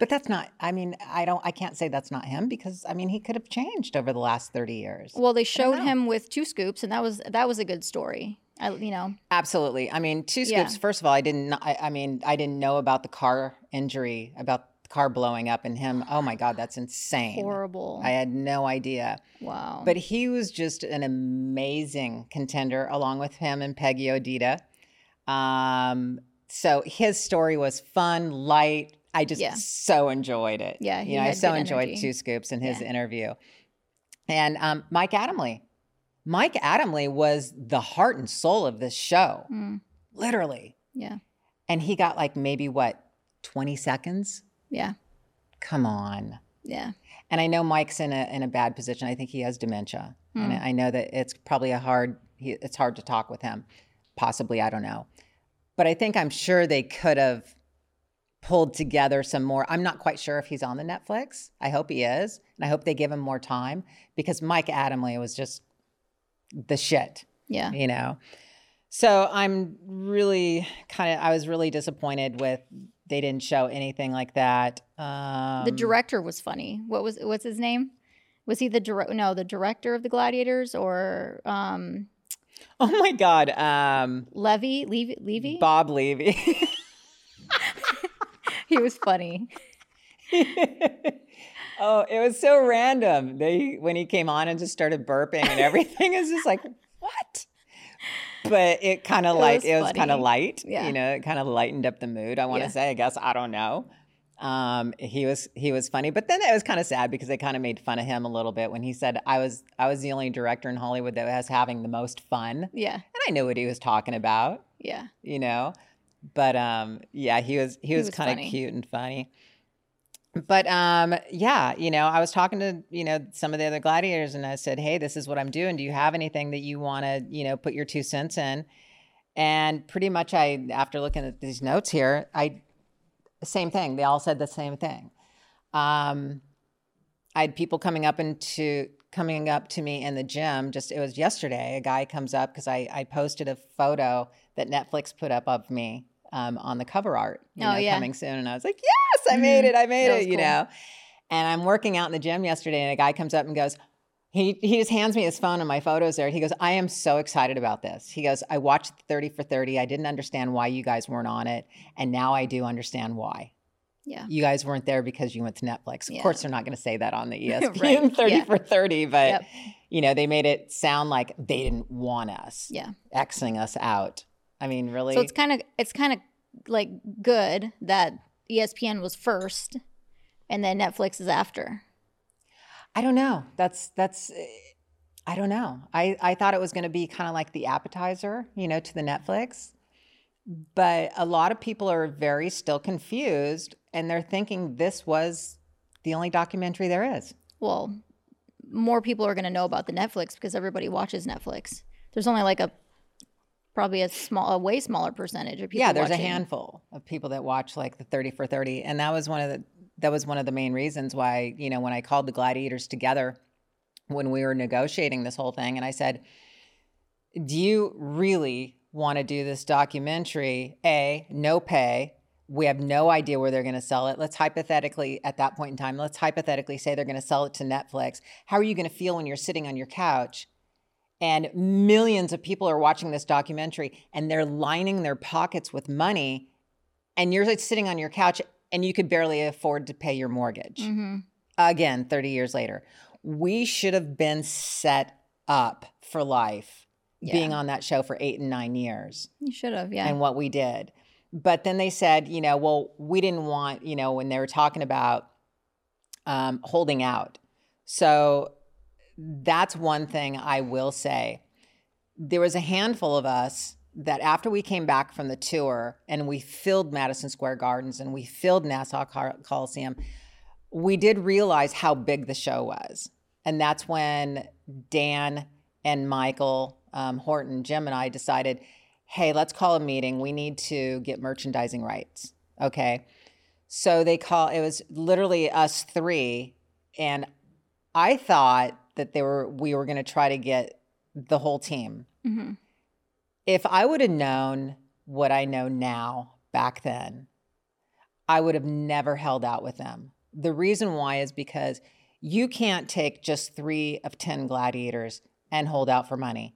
But that's not I mean, I don't I can't say that's not him because I mean he could have changed over the last 30 years. Well, they showed him with two scoops, and that was that was a good story. I, you know, Absolutely. I mean, two Yeah. scoops. First of all, I didn't. I, I mean, I didn't know about the car injury, about the car blowing up, and him. Oh my God, that's insane. horrible. I had no idea. wow. But he was just an amazing contender, along with him and Peggy Odita. Um, so his story was fun, light. I just Yeah. so enjoyed it. Yeah, you know, I so enjoyed energy. Two Scoops in his Yeah. interview. And um, Mike Adamle. Mike Adamle was the heart and soul of this show, Mm, literally. yeah, And he got like maybe what, 20 seconds? yeah, Come on. yeah. And I know Mike's in a in a bad position. I think he has dementia, and Hmm. I know that it's probably a hard. He, it's hard to talk with him. Possibly, I don't know, but I think I'm sure they could have pulled together some more. I'm not quite sure if he's on the Netflix. I hope he is, and I hope they give him more time because Mike Adamle was just the shit Yeah. you know so i'm really kind of i was really disappointed with they didn't show anything like that um The director was funny. What was what's his name? Was he the direct? No, the director of the Gladiators or um, oh my god um Levy? Levy? Levy? bob levy [LAUGHS] [LAUGHS] he was funny. [LAUGHS] oh it was so random. They when he came on and just started burping and everything is just like [LAUGHS] what? But it kind of like was it was kind of light Yeah. you know it kind of lightened up the mood i want to Yeah. say i guess i don't know. Um he was he was funny but then it was kind of sad because they kind of made fun of him a little bit when he said i was i was the only director in hollywood that was having the most fun. Yeah, and i knew what he was talking about. Yeah, you know but um yeah he was he was, was kind of cute and funny. But um yeah you know i was talking to you know some of the other gladiators and i said hey this is what i'm doing. Do you have anything that you want to you know put your two cents in? And pretty much i after looking at these notes here i same thing. They all said the same thing. Um i had people coming up into coming up to me in the gym just it was yesterday. A guy comes up because i i posted a photo that netflix put up of me um, on the cover art you Oh, know, yeah. coming soon and i was like yes i made Mhm. it i made it you cool. know and i'm working out in the gym yesterday and a guy comes up and goes he, he just hands me his phone and my photos there. He goes, I am so excited about this. He goes, I watched 30 for 30. I didn't understand why you guys weren't on it. And now I do understand why. yeah, You guys weren't there because you went to Netflix. Of Yeah. course, they're not going to say that on the [LAUGHS] ESPN Right. 30 Yeah. for 30, but Yep. you know, they made it sound like they didn't want us, yeah. Xing us out. I mean, really? So it's kind of it's kind of like good that ESPN was first, and then Netflix is after. I don't know. That's that's I don't know. I I thought it was going to be kind of like the appetizer, you know, to the Netflix. But a lot of people are very still confused and they're thinking this was the only documentary there is. Well, more people are going to know about the Netflix because everybody watches Netflix. There's only like a probably a small, a way smaller percentage of people. yeah, there's watching. a handful of people that watch like the 30 for 30 and that was one of the that was one of the main reasons why, you know, when I called the gladiators together when we were negotiating this whole thing and I said, "Do you really want to do this documentary? A, no pay. We have no idea where they're going to sell it. Let's hypothetically at that point in time, let's hypothetically say they're going to sell it to Netflix. How are you going to feel when you're sitting on your couch and millions of people are watching this documentary and they're lining their pockets with money and you're like sitting on your couch and you could barely afford to pay your mortgage. Mhm. again 30 years later. We should have been set up for life being on that show for eight and nine years. You should have, yeah. and what we did. But then they said you know well we didn't want you know when they were talking about um, holding out. So that's one thing i will say there was a handful of us that after we came back from the tour and we filled madison square gardens and we filled nassau Col- coliseum we did realize how big the show was and that's when dan and michael um, horton jim and i decided hey, let's call a meeting. We need to get merchandising rights. Okay. So they call it was literally us three. And I thought that they were we were gonna try to get the whole team. Mhm. If I would have known what I know now back then, I would have never held out with them. The reason why is because you can't take just three of 10 gladiators and hold out for money.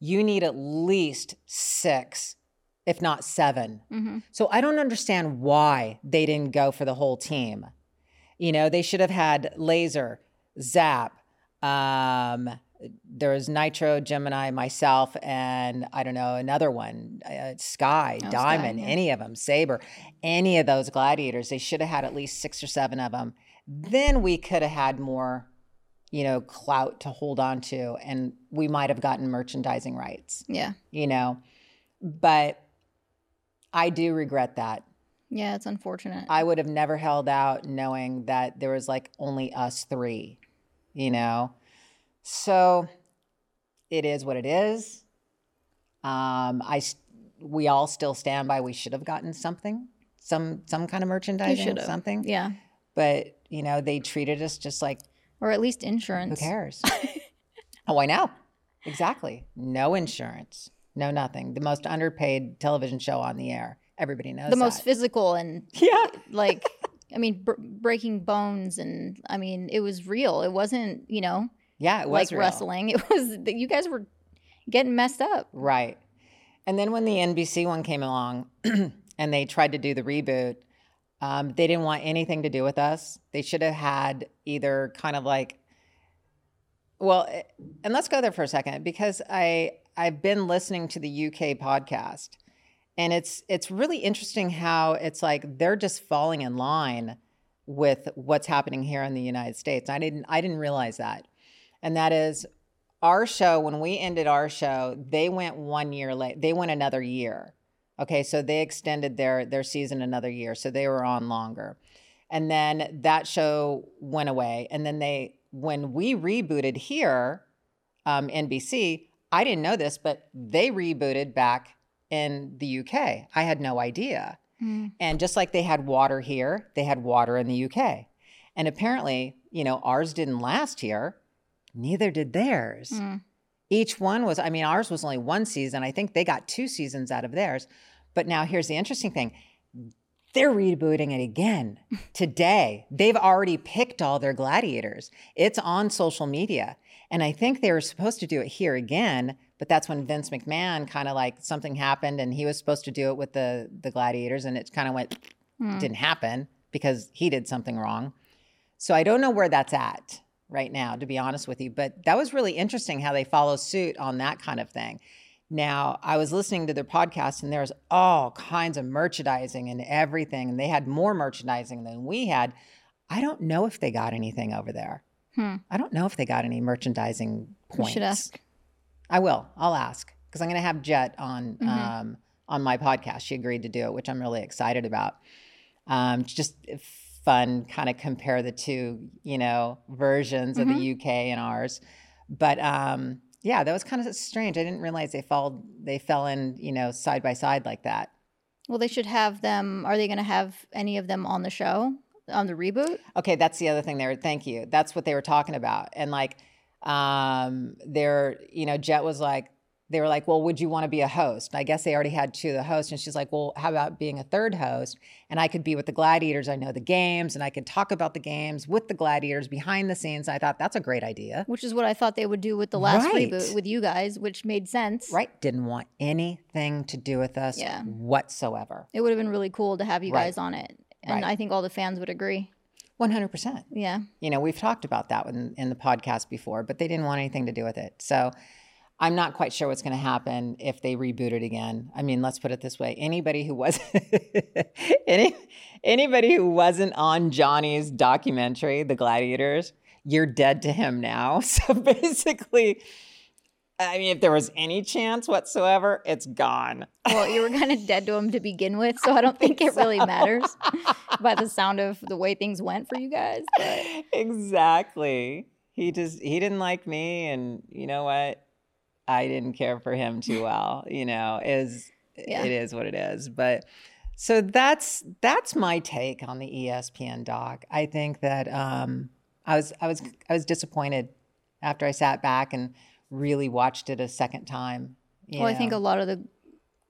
You need at least six, if not 7 Mhm. So I don't understand why they didn't go for the whole team. You know, they should have had Laser, Zap, um, there was Nitro, Gemini, myself, and I don't know, another one, uh, Sky, Oh, Sky, Diamond, yeah. any of them, Saber, any of those gladiators. They should have had at least six or seven of them. Then we could have had more, you know, clout to hold on to, and we might have gotten merchandising rights, Yeah. you know. But I do regret that. Yeah, it's unfortunate. I would have never held out knowing that there was like only us three, you know? So it is what it is. Um, I, we all still stand by we should have gotten something, some, some kind of merchandising, something. Yeah. But, you know, they treated us just like, Or at least insurance. who cares? [LAUGHS] oh, I know. Exactly. No insurance, no nothing. The most underpaid television show on the air. Everybody knows The most physical and yeah. like, I mean, br- breaking bones and I mean, it was real. It wasn't, you know, Yeah, it was like real. wrestling. [LAUGHS] It was that you guys were getting messed up. Right. And then when the NBC one came along [CLEARS THROAT] and they tried to do the reboot, um, they didn't want anything to do with us. They should have had either kind of like, well, eh, and let's go there for a second because I I've been listening to the UK podcast, and it's it's really interesting how it's like they're just falling in line with what's happening here in the United States. I didn't I didn't realize that, and that is our show when we ended our show they went one year late. They went another year okay? So they extended their their season another year so they were on longer. And then that show went away. And then they when we rebooted here um, nbc i didn't know this but they rebooted back in the uk i had no idea. And just like they had water here they had water in the uk and apparently you know ours didn't last here neither did theirs. Mm. each one was i mean ours was only one season. I think they got two seasons out of theirs. But now here's the interesting thing. They're rebooting it again [LAUGHS] today. They've already picked all their gladiators. It's on social media. And i think they were supposed to do it here again but that's when vince mcmahon kind of like something happened and he was supposed to do it with the the gladiators and it kind of went didn't happen because he did something wrong so I don't know where that's at right now, to be honest with you. But that was really interesting how they follow suit on that kind of thing. Now, I was listening to their podcast and there's all kinds of merchandising and everything. And they had more merchandising than we had. I don't know if they got anything over there. Hmm. I don't know if they got any merchandising You points. should ask. I will. I'll ask because I'm going to have Jet on Mhm. um, on my podcast. She agreed to do it, which I'm really excited about. Um, just fun, kind of compare the two, you know, versions of the UK and ours. But um, yeah, that was kind of strange. I didn't realize they fell they fell in, you know, side by side like that. Well, they should have them. Are they going to have any of them on the show on the reboot? Okay, that's the other thing there. Thank you. That's what they were talking about. And like, um, they're, you know, Jet was like, they were like, well, would you want to be a host? I guess they already had two of the hosts. And she's like, well, how about being a third host? And I could be with the gladiators. I know the games and I could talk about the games with the gladiators behind the scenes. I thought that's a great idea. Which is what I thought they would do with the last Right. reboot with you guys, which made sense. Right. Didn't want anything to do with us Yeah. whatsoever. It would have been really cool to have you Right. guys on it. And Right. I think all the fans would agree. 100%. Yeah. You know, we've talked about that in, in the podcast before, but they didn't want anything to do with it. So I'm not quite sure what's going to happen if they reboot it again. I mean, let's put it this way: anybody who was [LAUGHS] any anybody who wasn't on Johnny's documentary, The Gladiators, you're dead to him now. [LAUGHS] So basically, I mean, if there was any chance whatsoever, it's gone. Well, you were kind of dead to him to begin with, so I don't [LAUGHS] think it really matters by the sound of the way things went for you guys. But [LAUGHS] exactly. He just he didn't like me, and you know what? I didn't care for him too [LAUGHS] well. You know, is Yeah. it is what it is. But so that's that's my take on the ESPN doc. I think that um, I was I was I was disappointed after I sat back and really watched it a second time. Well, I think a lot of the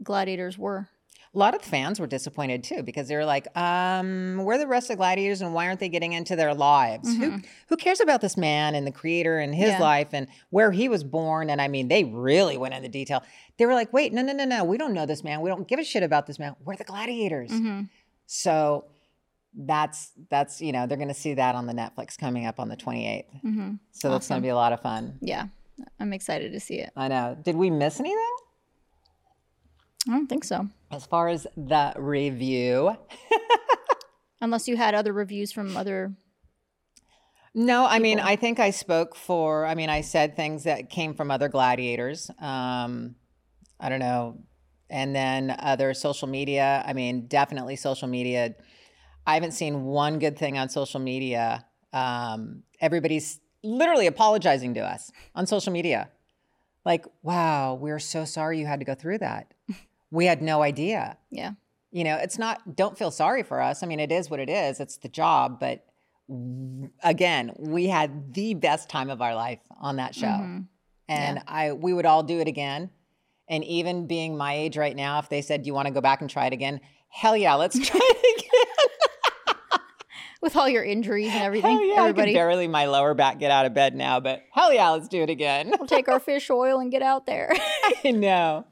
gladiators were. A lot of the fans were disappointed too because they were like, um, "Where are the rest of gladiators, and why aren't they getting into their lives? Who who cares about this man and the creator and his Mm-hmm. Yeah. life and where he was born?" And I mean, they really went into detail. They were like, "Wait, no, no, no, no, we don't know this man. We don't give a shit about this man. We're the gladiators." Mm-hmm. So that's that's you know they're going to see that on the Netflix coming up on the twenty eighth. Mm-hmm. So that's going to be a lot of fun. Yeah, I'm excited to see it. I know. Did we miss anything I don't think so, as far as the review? [LAUGHS] unless you had other reviews from other. No, I mean, I think I spoke for, I mean, I said things that came from other gladiators. Um, I don't know. And then other social media. I mean, definitely social media. I haven't seen one good thing on social media. Um, everybody's literally apologizing to us on social media. Like, wow, we're so sorry you had to go through that. We had no idea. Yeah, you know it's not don't feel sorry for us. I mean it is what it is. It's the job. But again we had the best time of our life on that show. Mhm. and i we would all do it again. And even being my age right now if they said do you want to go back and try it again? Hell yeah let's try it [LAUGHS] again. With all your injuries and everything, hell yeah i everybody. can barely my lower back get out of bed now but hell yeah let's do it again. We'll take our fish oil and get out there. [LAUGHS] I know.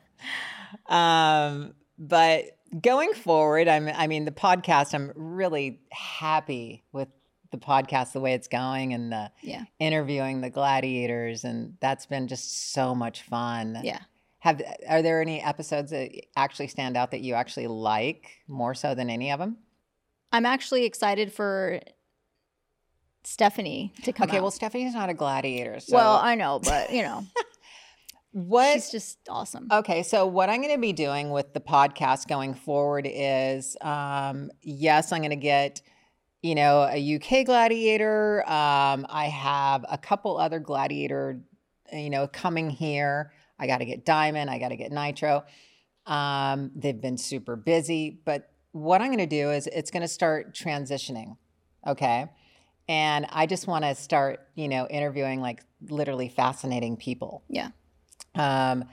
Um, but going forward, I'm I mean the podcast, I'm really happy with the podcast, the way it's going and the yeah, interviewing the gladiators and that's been just so much fun. yeah. Have are there any episodes that actually stand out that you actually like more so than any of them? I'm actually excited for Stephanie to come Okay, out. well Stephanie's not a gladiator. So well, I know, but you know, [LAUGHS] what she's just awesome. Okay, so what I'm going to be doing with the podcast going forward is, um, yes, I'm going to get, you know, a UK gladiator. Um, I have a couple other gladiator, you know, coming here. I got to get Diamond. I got to get Nitro. Um, they've been super busy, but what I'm going to do is it's going to start transitioning. Okay. And I just want to start, you know, interviewing like literally fascinating people. Yeah. Um,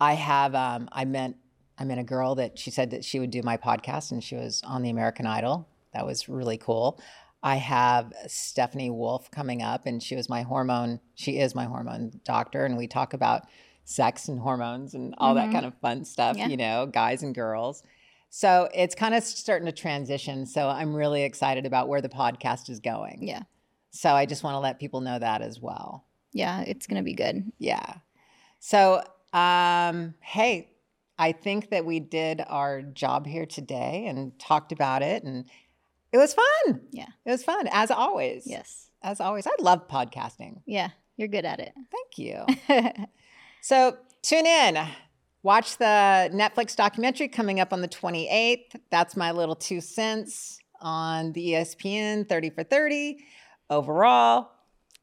I have um, I met I met a girl that she said that she would do my podcast, and she was on the American Idol. That was really cool. I have Stephanie Wolf coming up, and she was my hormone. She is my hormone doctor, and we talk about sex and hormones and all that Mhm. kind of fun stuff. Yeah. You know, guys and girls. So it's kind of starting to transition. So I'm really excited about where the podcast is going. Yeah. So I just want to let people know that as well. Yeah, it's gonna be good. Yeah. So, um, hey, I think that we did our job here today and talked about it, and it was fun. Yeah. It was fun, as always. Yes. As always. I love podcasting. Yeah, you're good at it. Thank you. [LAUGHS] so, tune in. Watch the Netflix documentary coming up on the 28th. That's my little two cents on the ESPN 30 for 30. Overall,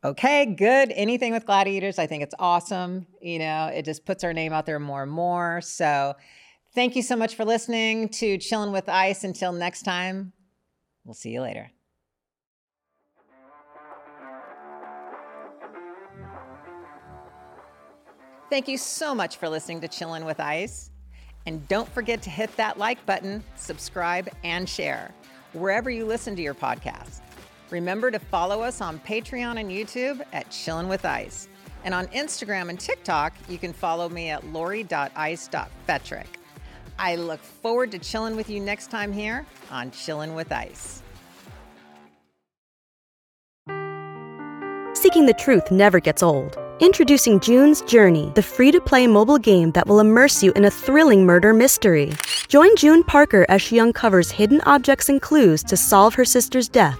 okay, good. Anything with gladiators, I think it's awesome. You know, it just puts our name out there more and more. So, thank you so much for listening to Chilling with Ice. Until next time, we'll see you later. Thank you so much for listening to Chillin' with Ice. And don't forget to hit that like button, subscribe, and share wherever you listen to your podcast. Remember to follow us on Patreon and YouTube at Chillin' with Ice. And on Instagram and TikTok, you can follow me at lori.ice.fetrick. I look forward to chilling with you next time here on Chillin' with Ice. Seeking the truth never gets old. Introducing June's Journey, the free to play mobile game that will immerse you in a thrilling murder mystery. Join June Parker as she uncovers hidden objects and clues to solve her sister's death